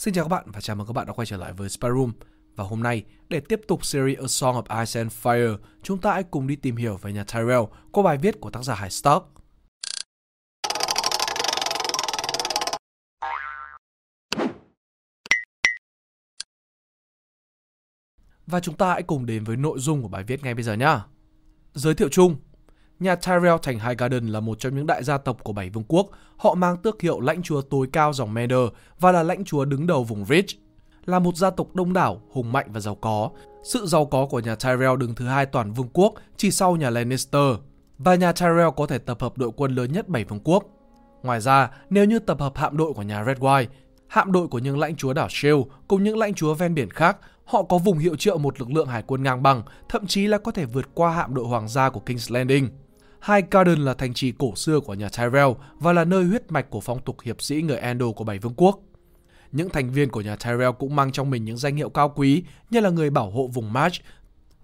Xin chào các bạn và chào mừng các bạn đã quay trở lại với Spy Room. Và hôm nay, để tiếp tục series A Song of Ice and Fire, chúng ta hãy cùng đi tìm hiểu về nhà Tyrell qua bài viết của tác giả Hải Stark. Và chúng ta hãy cùng đến với nội dung của bài viết ngay bây giờ nhé. Giới thiệu chung, Nhà Tyrell thành Highgarden là một trong những đại gia tộc của bảy vương quốc. Họ mang tước hiệu lãnh chúa tối cao dòng Mander và là lãnh chúa đứng đầu vùng Ridge. Là một gia tộc đông đảo, hùng mạnh và giàu có. Sự giàu có của nhà Tyrell đứng thứ hai toàn vương quốc, chỉ sau nhà Lannister. Và nhà Tyrell có thể tập hợp đội quân lớn nhất bảy vương quốc. Ngoài ra, nếu như tập hợp hạm đội của nhà Red White, hạm đội của những lãnh chúa đảo Shield cùng những lãnh chúa ven biển khác, họ có vùng hiệu triệu một lực lượng hải quân ngang bằng, thậm chí là có thể vượt qua hạm đội hoàng gia của King's Landing. High Garden là thành trì cổ xưa của nhà Tyrell và là nơi huyết mạch của phong tục hiệp sĩ người Endo của bảy vương quốc. Những thành viên của nhà Tyrell cũng mang trong mình những danh hiệu cao quý như là người bảo hộ vùng March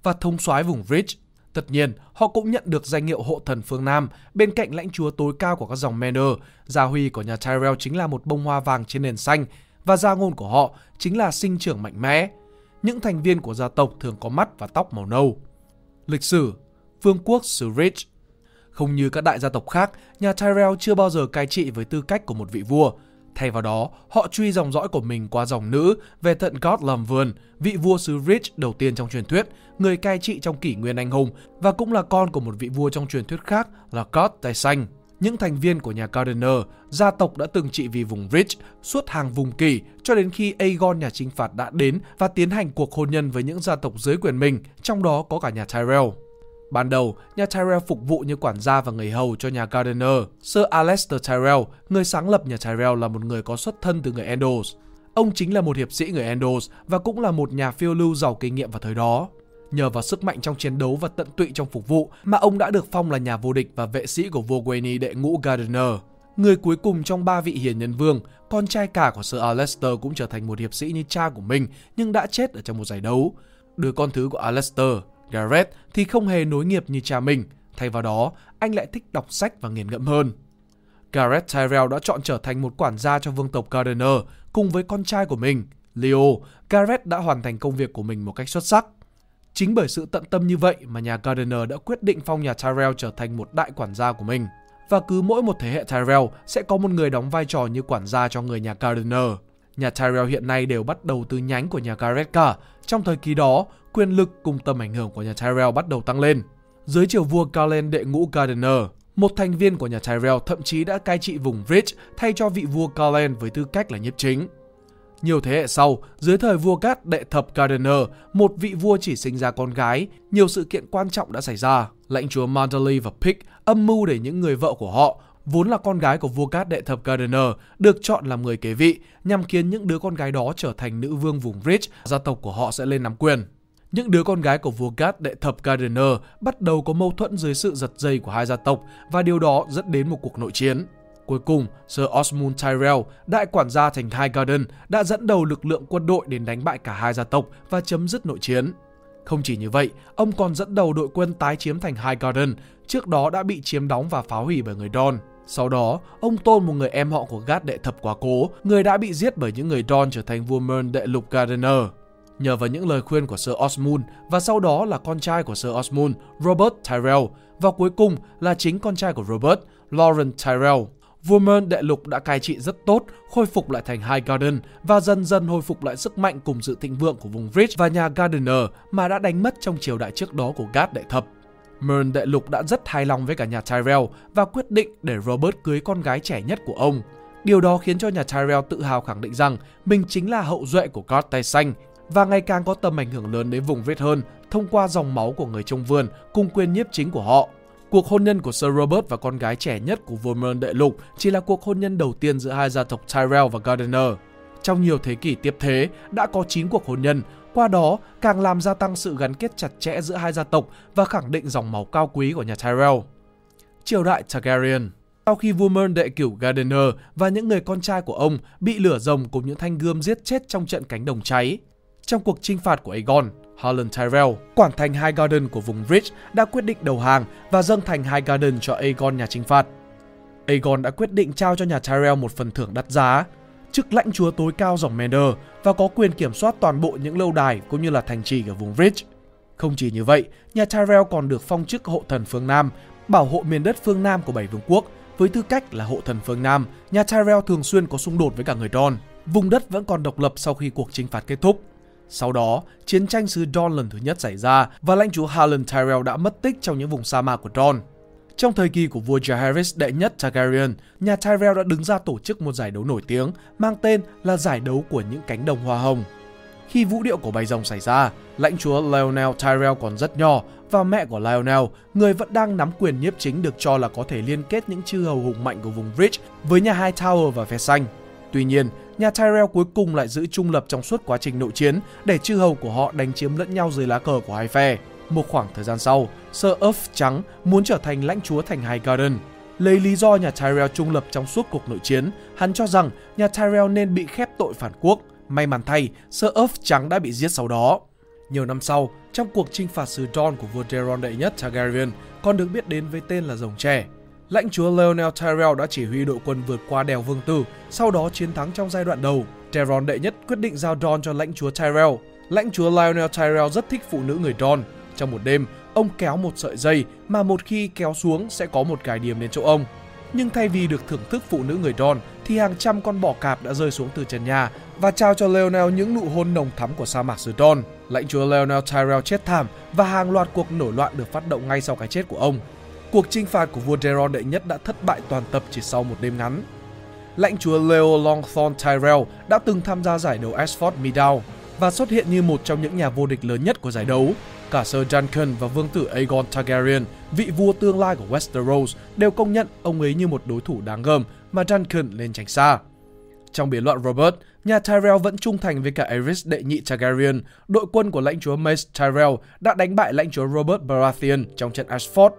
và thông soái vùng Ridge. Tất nhiên, họ cũng nhận được danh hiệu hộ thần phương Nam bên cạnh lãnh chúa tối cao của các dòng Manor. Gia huy của nhà Tyrell chính là một bông hoa vàng trên nền xanh và gia ngôn của họ chính là sinh trưởng mạnh mẽ. Những thành viên của gia tộc thường có mắt và tóc màu nâu. Lịch sử Vương quốc Surridge. Ridge không như các đại gia tộc khác, nhà Tyrell chưa bao giờ cai trị với tư cách của một vị vua. Thay vào đó, họ truy dòng dõi của mình qua dòng nữ về tận God làm vườn, vị vua xứ Rich đầu tiên trong truyền thuyết, người cai trị trong kỷ nguyên anh hùng và cũng là con của một vị vua trong truyền thuyết khác là God Tài xanh. Những thành viên của nhà Gardener, gia tộc đã từng trị vì vùng Rich suốt hàng vùng kỷ cho đến khi Aegon nhà chinh phạt đã đến và tiến hành cuộc hôn nhân với những gia tộc dưới quyền mình, trong đó có cả nhà Tyrell. Ban đầu, nhà Tyrell phục vụ như quản gia và người hầu cho nhà Gardener. Sir Alastair Tyrell, người sáng lập nhà Tyrell là một người có xuất thân từ người Endos. Ông chính là một hiệp sĩ người Endos và cũng là một nhà phiêu lưu giàu kinh nghiệm vào thời đó. Nhờ vào sức mạnh trong chiến đấu và tận tụy trong phục vụ mà ông đã được phong là nhà vô địch và vệ sĩ của vua Wayne đệ ngũ Gardener. Người cuối cùng trong ba vị hiền nhân vương, con trai cả của Sir Alastair cũng trở thành một hiệp sĩ như cha của mình nhưng đã chết ở trong một giải đấu. Đứa con thứ của Alastair, Gareth thì không hề nối nghiệp như cha mình, thay vào đó anh lại thích đọc sách và nghiền ngẫm hơn. Gareth Tyrell đã chọn trở thành một quản gia cho vương tộc Gardener cùng với con trai của mình, Leo. Gareth đã hoàn thành công việc của mình một cách xuất sắc. Chính bởi sự tận tâm như vậy mà nhà Gardener đã quyết định phong nhà Tyrell trở thành một đại quản gia của mình. Và cứ mỗi một thế hệ Tyrell sẽ có một người đóng vai trò như quản gia cho người nhà Gardener. Nhà Tyrell hiện nay đều bắt đầu từ nhánh của nhà Gareth cả. Trong thời kỳ đó, quyền lực cùng tầm ảnh hưởng của nhà Tyrell bắt đầu tăng lên. Dưới triều vua Galen đệ ngũ Gardener, một thành viên của nhà Tyrell thậm chí đã cai trị vùng Ridge thay cho vị vua Galen với tư cách là nhiếp chính. Nhiều thế hệ sau, dưới thời vua Cát đệ thập Gardener, một vị vua chỉ sinh ra con gái, nhiều sự kiện quan trọng đã xảy ra. Lãnh chúa Manderly và Pick âm mưu để những người vợ của họ, vốn là con gái của vua Cát đệ thập Gardener, được chọn làm người kế vị, nhằm khiến những đứa con gái đó trở thành nữ vương vùng Rich, gia tộc của họ sẽ lên nắm quyền. Những đứa con gái của vua Gat đệ thập Gardener bắt đầu có mâu thuẫn dưới sự giật dây của hai gia tộc và điều đó dẫn đến một cuộc nội chiến. Cuối cùng, Sir Osmond Tyrell, đại quản gia thành Highgarden, đã dẫn đầu lực lượng quân đội đến đánh bại cả hai gia tộc và chấm dứt nội chiến. Không chỉ như vậy, ông còn dẫn đầu đội quân tái chiếm thành Highgarden, trước đó đã bị chiếm đóng và phá hủy bởi người Don. Sau đó, ông tôn một người em họ của Gat đệ thập quá cố, người đã bị giết bởi những người Don trở thành vua Mern đệ lục Gardener. Nhờ vào những lời khuyên của Sir Osmond và sau đó là con trai của Sir Osmond, Robert Tyrell, và cuối cùng là chính con trai của Robert, Lauren Tyrell. Vua Mern Đại lục đã cai trị rất tốt, khôi phục lại thành High Garden và dần dần hồi phục lại sức mạnh cùng sự thịnh vượng của vùng Ridge và nhà Gardener mà đã đánh mất trong triều đại trước đó của Gad Đại thập. Mern Đại lục đã rất hài lòng với cả nhà Tyrell và quyết định để Robert cưới con gái trẻ nhất của ông. Điều đó khiến cho nhà Tyrell tự hào khẳng định rằng mình chính là hậu duệ của God tay xanh và ngày càng có tầm ảnh hưởng lớn đến vùng vết hơn thông qua dòng máu của người trông vườn cùng quyền nhiếp chính của họ. Cuộc hôn nhân của Sir Robert và con gái trẻ nhất của Vormund Đại lục chỉ là cuộc hôn nhân đầu tiên giữa hai gia tộc Tyrell và Gardener. Trong nhiều thế kỷ tiếp thế, đã có 9 cuộc hôn nhân, qua đó càng làm gia tăng sự gắn kết chặt chẽ giữa hai gia tộc và khẳng định dòng máu cao quý của nhà Tyrell. Triều đại Targaryen sau khi vua Mern đệ cửu Gardener và những người con trai của ông bị lửa rồng cùng những thanh gươm giết chết trong trận cánh đồng cháy. Trong cuộc chinh phạt của Aegon, Harlan Tyrell, quản thành Highgarden của vùng Ridge đã quyết định đầu hàng và dâng thành Highgarden cho Aegon nhà chinh phạt. Aegon đã quyết định trao cho nhà Tyrell một phần thưởng đắt giá. chức lãnh chúa tối cao dòng Mender và có quyền kiểm soát toàn bộ những lâu đài cũng như là thành trì ở vùng Ridge. Không chỉ như vậy, nhà Tyrell còn được phong chức hộ thần phương Nam, bảo hộ miền đất phương Nam của bảy vương quốc. Với tư cách là hộ thần phương Nam, nhà Tyrell thường xuyên có xung đột với cả người Don. Vùng đất vẫn còn độc lập sau khi cuộc chinh phạt kết thúc. Sau đó, chiến tranh xứ Dawn lần thứ nhất xảy ra và lãnh chúa Harlan Tyrell đã mất tích trong những vùng sa mạc của Dawn. Trong thời kỳ của vua Jaehaerys đệ nhất Targaryen, nhà Tyrell đã đứng ra tổ chức một giải đấu nổi tiếng mang tên là giải đấu của những cánh đồng hoa hồng. Khi vũ điệu của bầy rồng xảy ra, lãnh chúa Lionel Tyrell còn rất nhỏ và mẹ của Lionel, người vẫn đang nắm quyền nhiếp chính được cho là có thể liên kết những chư hầu hùng mạnh của vùng Bridge với nhà Hai Tower và phe xanh. Tuy nhiên, nhà Tyrell cuối cùng lại giữ trung lập trong suốt quá trình nội chiến để chư hầu của họ đánh chiếm lẫn nhau dưới lá cờ của hai phe. Một khoảng thời gian sau, Sir Ulf Trắng muốn trở thành lãnh chúa thành Highgarden. Lấy lý do nhà Tyrell trung lập trong suốt cuộc nội chiến, hắn cho rằng nhà Tyrell nên bị khép tội phản quốc. May mắn thay, Sir Ulf Trắng đã bị giết sau đó. Nhiều năm sau, trong cuộc chinh phạt xứ Dawn của vua Daeron đệ nhất Targaryen, còn được biết đến với tên là Rồng Trẻ. Lãnh chúa Lionel Tyrell đã chỉ huy đội quân vượt qua đèo Vương Tử, sau đó chiến thắng trong giai đoạn đầu. Daeron đệ nhất quyết định giao Don cho lãnh chúa Tyrell. Lãnh chúa Lionel Tyrell rất thích phụ nữ người Don. Trong một đêm, ông kéo một sợi dây mà một khi kéo xuống sẽ có một cái điểm đến chỗ ông. Nhưng thay vì được thưởng thức phụ nữ người Don thì hàng trăm con bò cạp đã rơi xuống từ trần nhà và trao cho Lionel những nụ hôn nồng thắm của sa mạc xứ Don. Lãnh chúa Lionel Tyrell chết thảm và hàng loạt cuộc nổi loạn được phát động ngay sau cái chết của ông. Cuộc chinh phạt của vua Daeron đệ nhất đã thất bại toàn tập chỉ sau một đêm ngắn. Lãnh chúa Leo Longthorn Tyrell đã từng tham gia giải đấu Ashford Meadow và xuất hiện như một trong những nhà vô địch lớn nhất của giải đấu. Cả Sir Duncan và vương tử Aegon Targaryen, vị vua tương lai của Westeros, đều công nhận ông ấy như một đối thủ đáng gờm mà Duncan lên tránh xa. Trong biến loạn Robert, nhà Tyrell vẫn trung thành với cả Aerys đệ nhị Targaryen. Đội quân của lãnh chúa Mace Tyrell đã đánh bại lãnh chúa Robert Baratheon trong trận Ashford.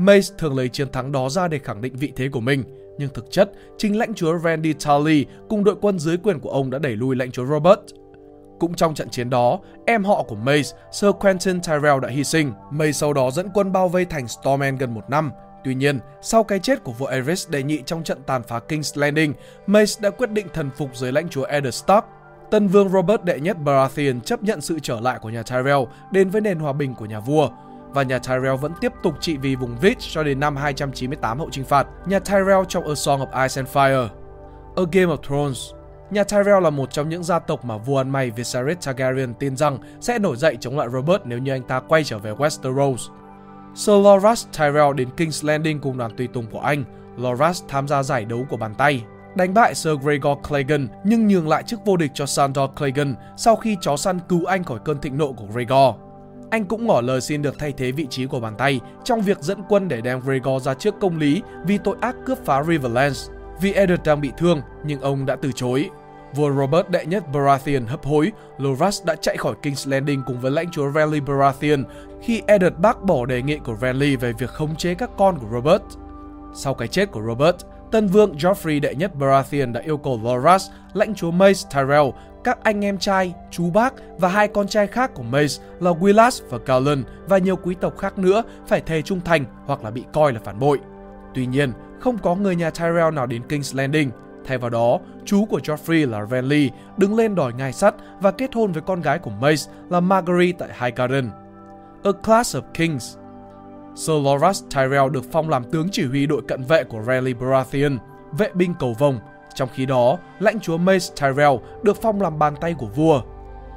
Mace thường lấy chiến thắng đó ra để khẳng định vị thế của mình, nhưng thực chất, chính lãnh chúa Randy Tully cùng đội quân dưới quyền của ông đã đẩy lui lãnh chúa Robert. Cũng trong trận chiến đó, em họ của Mace, Sir Quentin Tyrell đã hy sinh. Mace sau đó dẫn quân bao vây thành Stormend gần một năm. Tuy nhiên, sau cái chết của vua Aerys đệ nhị trong trận tàn phá King's Landing, Mace đã quyết định thần phục dưới lãnh chúa Eddard Stark. Tân vương Robert đệ nhất Baratheon chấp nhận sự trở lại của nhà Tyrell đến với nền hòa bình của nhà vua và nhà Tyrell vẫn tiếp tục trị vì vùng Vich cho đến năm 298 hậu trinh phạt. Nhà Tyrell trong A Song of Ice and Fire A Game of Thrones Nhà Tyrell là một trong những gia tộc mà vua ăn mày Viserys Targaryen tin rằng sẽ nổi dậy chống lại Robert nếu như anh ta quay trở về Westeros. Sir Loras Tyrell đến King's Landing cùng đoàn tùy tùng của anh. Loras tham gia giải đấu của bàn tay, đánh bại Sir Gregor Clegane nhưng nhường lại chức vô địch cho Sandor Clegane sau khi chó săn cứu anh khỏi cơn thịnh nộ của Gregor. Anh cũng ngỏ lời xin được thay thế vị trí của bàn tay trong việc dẫn quân để đem Gregor ra trước công lý vì tội ác cướp phá Riverlands. Vì Eddard đang bị thương nhưng ông đã từ chối. Vua Robert đệ nhất Baratheon hấp hối, Loras đã chạy khỏi King's Landing cùng với lãnh chúa Renly Baratheon khi Eddard bác bỏ đề nghị của Renly về việc khống chế các con của Robert. Sau cái chết của Robert, tân vương Joffrey đệ nhất Baratheon đã yêu cầu Loras, lãnh chúa Mace Tyrell, các anh em trai, chú bác và hai con trai khác của Mace là Willas và Garland và nhiều quý tộc khác nữa phải thề trung thành hoặc là bị coi là phản bội. Tuy nhiên, không có người nhà Tyrell nào đến King's Landing Thay vào đó, chú của Joffrey là Renly đứng lên đòi ngai sắt và kết hôn với con gái của Mace là Marguerite tại Highgarden. A Class of Kings Sir Loras Tyrell được phong làm tướng chỉ huy đội cận vệ của Rally Baratheon, vệ binh cầu vồng. Trong khi đó, lãnh chúa Mace Tyrell được phong làm bàn tay của vua.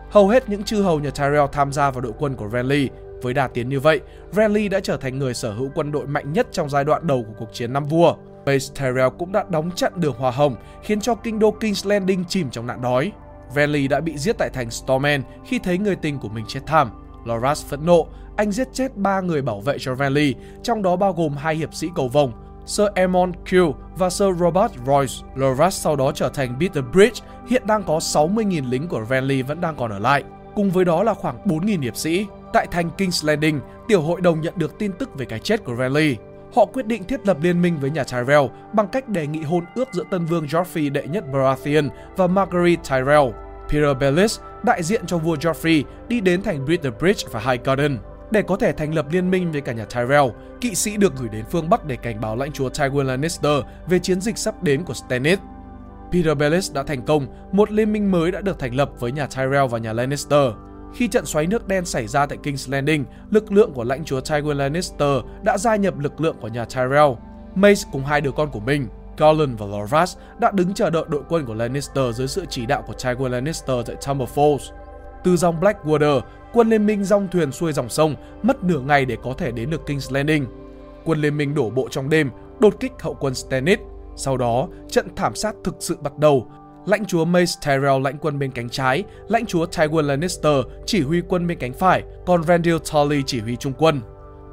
Hầu hết những chư hầu nhà Tyrell tham gia vào đội quân của Renly. Với đà tiến như vậy, Renly đã trở thành người sở hữu quân đội mạnh nhất trong giai đoạn đầu của cuộc chiến năm vua. Mace Tyrell cũng đã đóng chặn đường hòa Hồng, khiến cho kinh đô King's Landing chìm trong nạn đói. Renly đã bị giết tại thành Stormend khi thấy người tình của mình chết thảm. Loras phẫn nộ, anh giết chết ba người bảo vệ cho Renly, trong đó bao gồm hai hiệp sĩ cầu vồng, Sir Aemon Q và Sir Robert Royce. Loras sau đó trở thành Peter Bridge, hiện đang có 60.000 lính của Renly vẫn đang còn ở lại. Cùng với đó là khoảng 4.000 hiệp sĩ. Tại thành King's Landing, tiểu hội đồng nhận được tin tức về cái chết của Renly họ quyết định thiết lập liên minh với nhà Tyrell bằng cách đề nghị hôn ước giữa tân vương Joffrey đệ nhất Baratheon và Marguerite Tyrell. Peter Bellis, đại diện cho vua Joffrey, đi đến thành Bitter Bridge và Highgarden. Để có thể thành lập liên minh với cả nhà Tyrell, kỵ sĩ được gửi đến phương Bắc để cảnh báo lãnh chúa Tywin Lannister về chiến dịch sắp đến của Stannis. Peter Bellis đã thành công, một liên minh mới đã được thành lập với nhà Tyrell và nhà Lannister. Khi trận xoáy nước đen xảy ra tại King's Landing, lực lượng của lãnh chúa Tywin Lannister đã gia nhập lực lượng của nhà Tyrell. Mace cùng hai đứa con của mình, Colin và Loras đã đứng chờ đợi đội quân của Lannister dưới sự chỉ đạo của Tywin Lannister tạiTumber Falls. Từ dòng Blackwater, quân liên minh dòng thuyền xuôi dòng sông mất nửa ngày để có thể đến được King's Landing. Quân liên minh đổ bộ trong đêm, đột kích hậu quân Stannis. Sau đó, trận thảm sát thực sự bắt đầu. Lãnh chúa Mace Tyrell lãnh quân bên cánh trái, lãnh chúa Tywin Lannister chỉ huy quân bên cánh phải, còn Randyll Tully chỉ huy trung quân.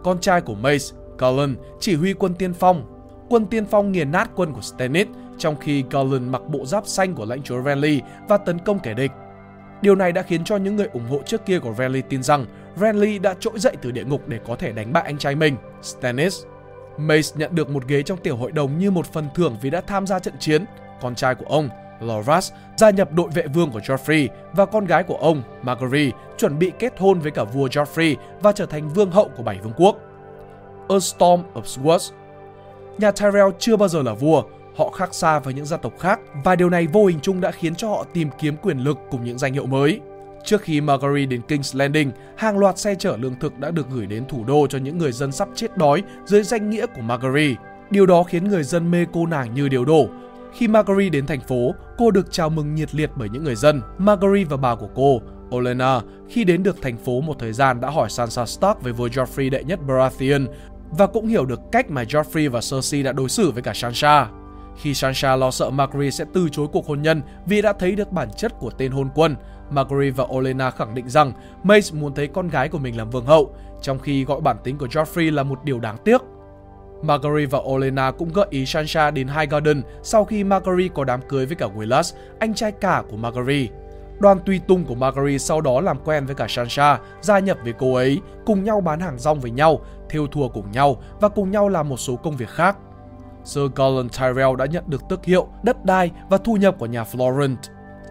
Con trai của Mace, Cullen, chỉ huy quân tiên phong. Quân tiên phong nghiền nát quân của Stannis, trong khi Garland mặc bộ giáp xanh của lãnh chúa Renly và tấn công kẻ địch. Điều này đã khiến cho những người ủng hộ trước kia của Renly tin rằng Renly đã trỗi dậy từ địa ngục để có thể đánh bại anh trai mình, Stannis. Mace nhận được một ghế trong tiểu hội đồng như một phần thưởng vì đã tham gia trận chiến. Con trai của ông, Loras, gia nhập đội vệ vương của Joffrey và con gái của ông, Marguerite, chuẩn bị kết hôn với cả vua Joffrey và trở thành vương hậu của bảy vương quốc. A Storm of Swords Nhà Tyrell chưa bao giờ là vua, họ khác xa với những gia tộc khác và điều này vô hình chung đã khiến cho họ tìm kiếm quyền lực cùng những danh hiệu mới. Trước khi Marguerite đến King's Landing, hàng loạt xe chở lương thực đã được gửi đến thủ đô cho những người dân sắp chết đói dưới danh nghĩa của Marguerite. Điều đó khiến người dân mê cô nàng như điều đổ. Khi Marguerite đến thành phố, cô được chào mừng nhiệt liệt bởi những người dân. Marguerite và bà của cô, Olenna, khi đến được thành phố một thời gian đã hỏi Sansa Stark về vua Joffrey đệ nhất Baratheon và cũng hiểu được cách mà Joffrey và Cersei đã đối xử với cả Sansa. Khi Sansa lo sợ Margaery sẽ từ chối cuộc hôn nhân vì đã thấy được bản chất của tên hôn quân, Margaery và Olenna khẳng định rằng Mace muốn thấy con gái của mình làm vương hậu, trong khi gọi bản tính của Joffrey là một điều đáng tiếc. Margaery và Olenna cũng gợi ý Sansa đến High Garden sau khi Margaery có đám cưới với cả Willas, anh trai cả của Margaery. Đoàn tùy tùng của Margaery sau đó làm quen với cả Sansa, gia nhập với cô ấy, cùng nhau bán hàng rong với nhau, theo thùa cùng nhau và cùng nhau làm một số công việc khác. Sir Colin Tyrell đã nhận được tước hiệu, đất đai và thu nhập của nhà Florent,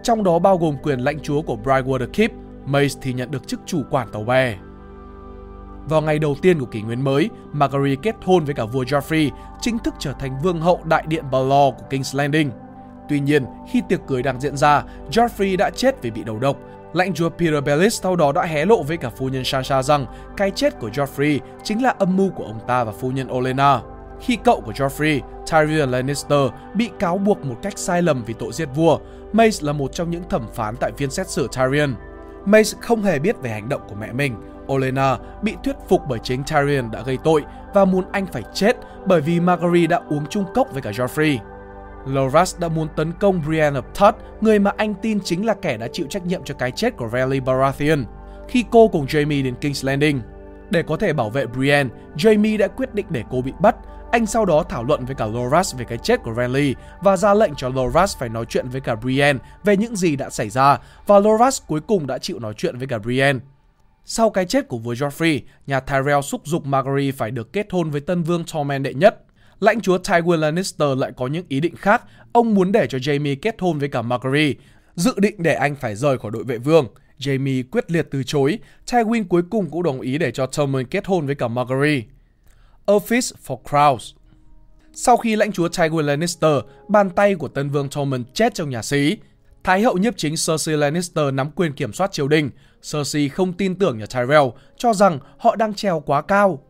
trong đó bao gồm quyền lãnh chúa của Brightwater Keep, Mace thì nhận được chức chủ quản tàu bè. Vào ngày đầu tiên của kỷ nguyên mới, Marguerite kết hôn với cả vua Joffrey, chính thức trở thành vương hậu đại điện Balor của King's Landing. Tuy nhiên, khi tiệc cưới đang diễn ra, Joffrey đã chết vì bị đầu độc. Lãnh chúa Peter Bellis sau đó đã hé lộ với cả phu nhân Sansa rằng cái chết của Joffrey chính là âm mưu của ông ta và phu nhân Olenna. Khi cậu của Joffrey, Tyrion Lannister, bị cáo buộc một cách sai lầm vì tội giết vua, Mace là một trong những thẩm phán tại phiên xét xử Tyrion. Mace không hề biết về hành động của mẹ mình. Olenna bị thuyết phục bởi chính Tyrion đã gây tội và muốn anh phải chết bởi vì Marguerite đã uống chung cốc với cả Joffrey. Loras đã muốn tấn công Brienne of Tarth, người mà anh tin chính là kẻ đã chịu trách nhiệm cho cái chết của Rally Baratheon, khi cô cùng Jaime đến King's Landing. Để có thể bảo vệ Brienne, Jaime đã quyết định để cô bị bắt. Anh sau đó thảo luận với cả Loras về cái chết của Renly và ra lệnh cho Loras phải nói chuyện với cả Brienne về những gì đã xảy ra và Loras cuối cùng đã chịu nói chuyện với cả Brienne. Sau cái chết của vua Joffrey, nhà Tyrell xúc dục Marguerite phải được kết hôn với tân vương Tormund đệ nhất lãnh chúa Tywin Lannister lại có những ý định khác. Ông muốn để cho Jaime kết hôn với cả Margaery, dự định để anh phải rời khỏi đội vệ vương. Jaime quyết liệt từ chối. Tywin cuối cùng cũng đồng ý để cho Tommen kết hôn với cả Margaery. Office for Crows Sau khi lãnh chúa Tywin Lannister, bàn tay của tân vương Tommen chết trong nhà sĩ, Thái hậu nhiếp chính Cersei Lannister nắm quyền kiểm soát triều đình. Cersei không tin tưởng nhà Tyrell, cho rằng họ đang trèo quá cao.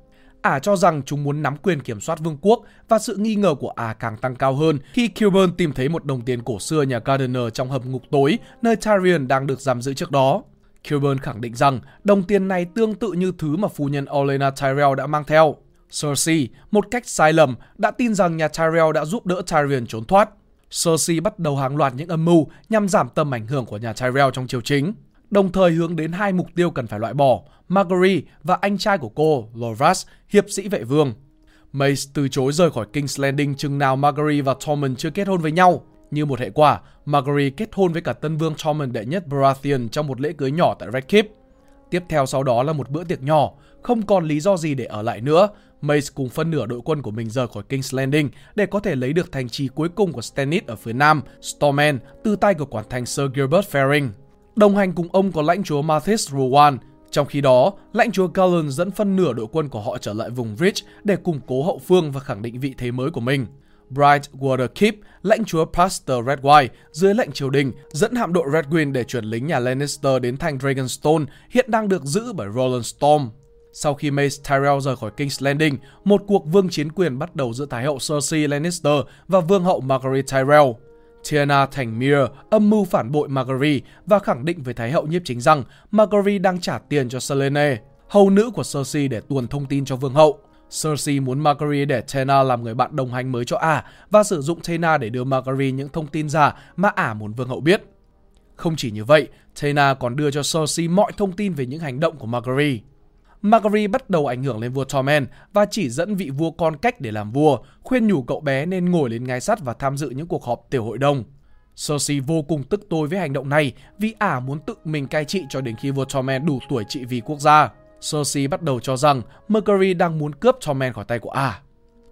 Ả cho rằng chúng muốn nắm quyền kiểm soát vương quốc và sự nghi ngờ của Ả càng tăng cao hơn khi Kilburn tìm thấy một đồng tiền cổ xưa nhà Gardener trong hầm ngục tối nơi Tyrion đang được giam giữ trước đó. Kilburn khẳng định rằng đồng tiền này tương tự như thứ mà phu nhân Olenna Tyrell đã mang theo. Cersei, một cách sai lầm, đã tin rằng nhà Tyrell đã giúp đỡ Tyrion trốn thoát. Cersei bắt đầu hàng loạt những âm mưu nhằm giảm tầm ảnh hưởng của nhà Tyrell trong triều chính đồng thời hướng đến hai mục tiêu cần phải loại bỏ, Marguerite và anh trai của cô, Loras, hiệp sĩ vệ vương. Mace từ chối rời khỏi King's Landing chừng nào Marguerite và Tormund chưa kết hôn với nhau. Như một hệ quả, Marguerite kết hôn với cả tân vương Tormund đệ nhất Baratheon trong một lễ cưới nhỏ tại Red Keep. Tiếp theo sau đó là một bữa tiệc nhỏ, không còn lý do gì để ở lại nữa. Mace cùng phân nửa đội quân của mình rời khỏi King's Landing để có thể lấy được thành trì cuối cùng của Stannis ở phía nam, Stormend, từ tay của quản thành Sir Gilbert Ferring. Đồng hành cùng ông có lãnh chúa Mathis Rowan. Trong khi đó, lãnh chúa Cullen dẫn phân nửa đội quân của họ trở lại vùng Ridge để củng cố hậu phương và khẳng định vị thế mới của mình. Bright Waterkeep, lãnh chúa Pastor Redwine, dưới lệnh triều đình, dẫn hạm đội Redwing để chuyển lính nhà Lannister đến thành Dragonstone, hiện đang được giữ bởi Roland Storm. Sau khi Mace Tyrell rời khỏi King's Landing, một cuộc vương chiến quyền bắt đầu giữa Thái hậu Cersei Lannister và vương hậu Marguerite Tyrell. Tiana thành Mir âm mưu phản bội Marguerite và khẳng định với Thái hậu nhiếp chính rằng Marguerite đang trả tiền cho Selene, hầu nữ của Cersei để tuồn thông tin cho vương hậu. Cersei muốn Marguerite để Tena làm người bạn đồng hành mới cho ả và sử dụng Tena để đưa Marguerite những thông tin giả mà ả muốn vương hậu biết. Không chỉ như vậy, Tena còn đưa cho Cersei mọi thông tin về những hành động của Marguerite. Margery bắt đầu ảnh hưởng lên vua Tormen và chỉ dẫn vị vua con cách để làm vua, khuyên nhủ cậu bé nên ngồi lên ngai sắt và tham dự những cuộc họp tiểu hội đồng. Cersei vô cùng tức tối với hành động này vì ả muốn tự mình cai trị cho đến khi vua Tormen đủ tuổi trị vì quốc gia. Cersei bắt đầu cho rằng Margaery đang muốn cướp Tormen khỏi tay của ả.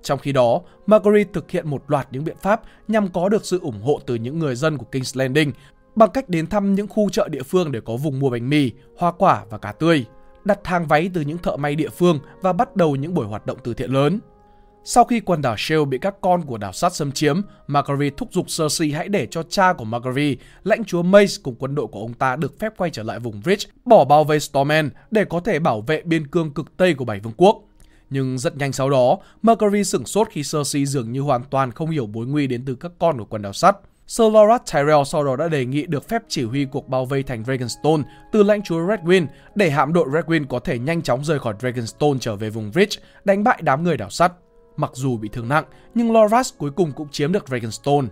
Trong khi đó, Margaery thực hiện một loạt những biện pháp nhằm có được sự ủng hộ từ những người dân của King's Landing bằng cách đến thăm những khu chợ địa phương để có vùng mua bánh mì, hoa quả và cá tươi đặt hàng váy từ những thợ may địa phương và bắt đầu những buổi hoạt động từ thiện lớn. Sau khi quần đảo Shell bị các con của đảo sắt xâm chiếm, Margaery thúc giục Cersei hãy để cho cha của Margaery, lãnh chúa Mace cùng quân đội của ông ta được phép quay trở lại vùng Bridge, bỏ bao vây Stormend để có thể bảo vệ biên cương cực Tây của bảy vương quốc. Nhưng rất nhanh sau đó, Margaery sửng sốt khi Cersei dường như hoàn toàn không hiểu mối nguy đến từ các con của quần đảo sắt. Sir Lorat Tyrell sau đó đã đề nghị được phép chỉ huy cuộc bao vây thành Dragonstone từ lãnh chúa Redwin để hạm đội Redwin có thể nhanh chóng rời khỏi Dragonstone trở về vùng Ridge, đánh bại đám người đảo sắt. Mặc dù bị thương nặng, nhưng Loras cuối cùng cũng chiếm được Dragonstone.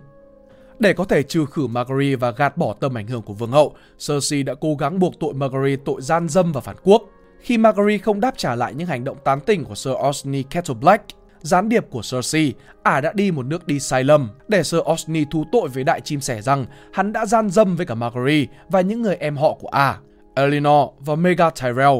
Để có thể trừ khử Marguerite và gạt bỏ tầm ảnh hưởng của vương hậu, Cersei đã cố gắng buộc tội Marguerite tội gian dâm và phản quốc. Khi Marguerite không đáp trả lại những hành động tán tỉnh của Sir Osney Kettleblack, gián điệp của Cersei, ả đã đi một nước đi sai lầm để Sir Osni thú tội với đại chim sẻ rằng hắn đã gian dâm với cả Marguerite và những người em họ của ả, Eleanor và Mega Tyrell.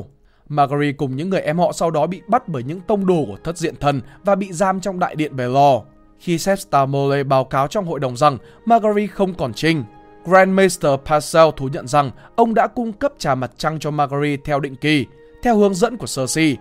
Marguerite cùng những người em họ sau đó bị bắt bởi những tông đồ của thất diện thần và bị giam trong đại điện Belor. Khi Septa Mole báo cáo trong hội đồng rằng Marguerite không còn trinh, Grandmaster Parcel thú nhận rằng ông đã cung cấp trà mặt trăng cho Marguerite theo định kỳ, theo hướng dẫn của Cersei,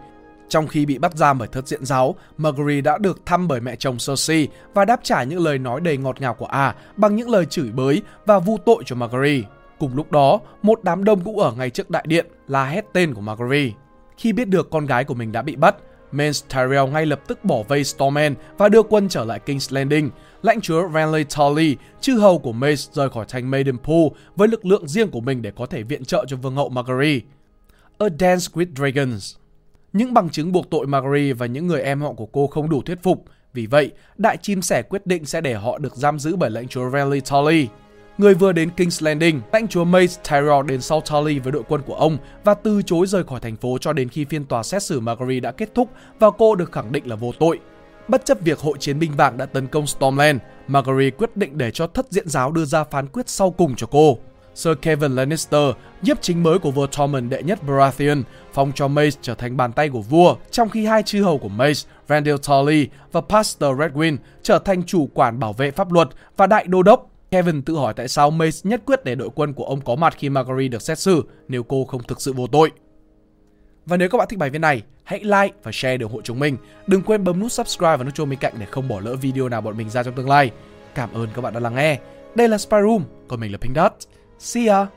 trong khi bị bắt giam bởi thất diện giáo, Margaery đã được thăm bởi mẹ chồng Cersei và đáp trả những lời nói đầy ngọt ngào của A bằng những lời chửi bới và vu tội cho Margaery. Cùng lúc đó, một đám đông cũng ở ngay trước đại điện la hét tên của Margaery. Khi biết được con gái của mình đã bị bắt, Mace Tyrell ngay lập tức bỏ vây Stormend và đưa quân trở lại King's Landing. Lãnh chúa Renly Tully, chư hầu của Mace rời khỏi thành Maidenpool với lực lượng riêng của mình để có thể viện trợ cho vương hậu Marguerite. A Dance with Dragons những bằng chứng buộc tội Margery và những người em họ của cô không đủ thuyết phục. Vì vậy, đại chim sẻ quyết định sẽ để họ được giam giữ bởi lãnh chúa Renly Tully. Người vừa đến King's Landing, lãnh chúa Mace Tyrell đến sau Tully với đội quân của ông và từ chối rời khỏi thành phố cho đến khi phiên tòa xét xử Margery đã kết thúc và cô được khẳng định là vô tội. Bất chấp việc hội chiến binh vàng đã tấn công Stormland, Margery quyết định để cho thất diện giáo đưa ra phán quyết sau cùng cho cô. Sir Kevin Lannister, nhiếp chính mới của vua Tormund đệ nhất Baratheon, phong cho Mace trở thành bàn tay của vua, trong khi hai chư hầu của Mace, Randall Tully và Pastor Redwin trở thành chủ quản bảo vệ pháp luật và đại đô đốc. Kevin tự hỏi tại sao Mace nhất quyết để đội quân của ông có mặt khi Marguerite được xét xử nếu cô không thực sự vô tội. Và nếu các bạn thích bài viết này, hãy like và share để ủng hộ chúng mình. Đừng quên bấm nút subscribe và nút chuông bên cạnh để không bỏ lỡ video nào bọn mình ra trong tương lai. Cảm ơn các bạn đã lắng nghe. Đây là Spy Room, còn mình là Pink Dot. See ya!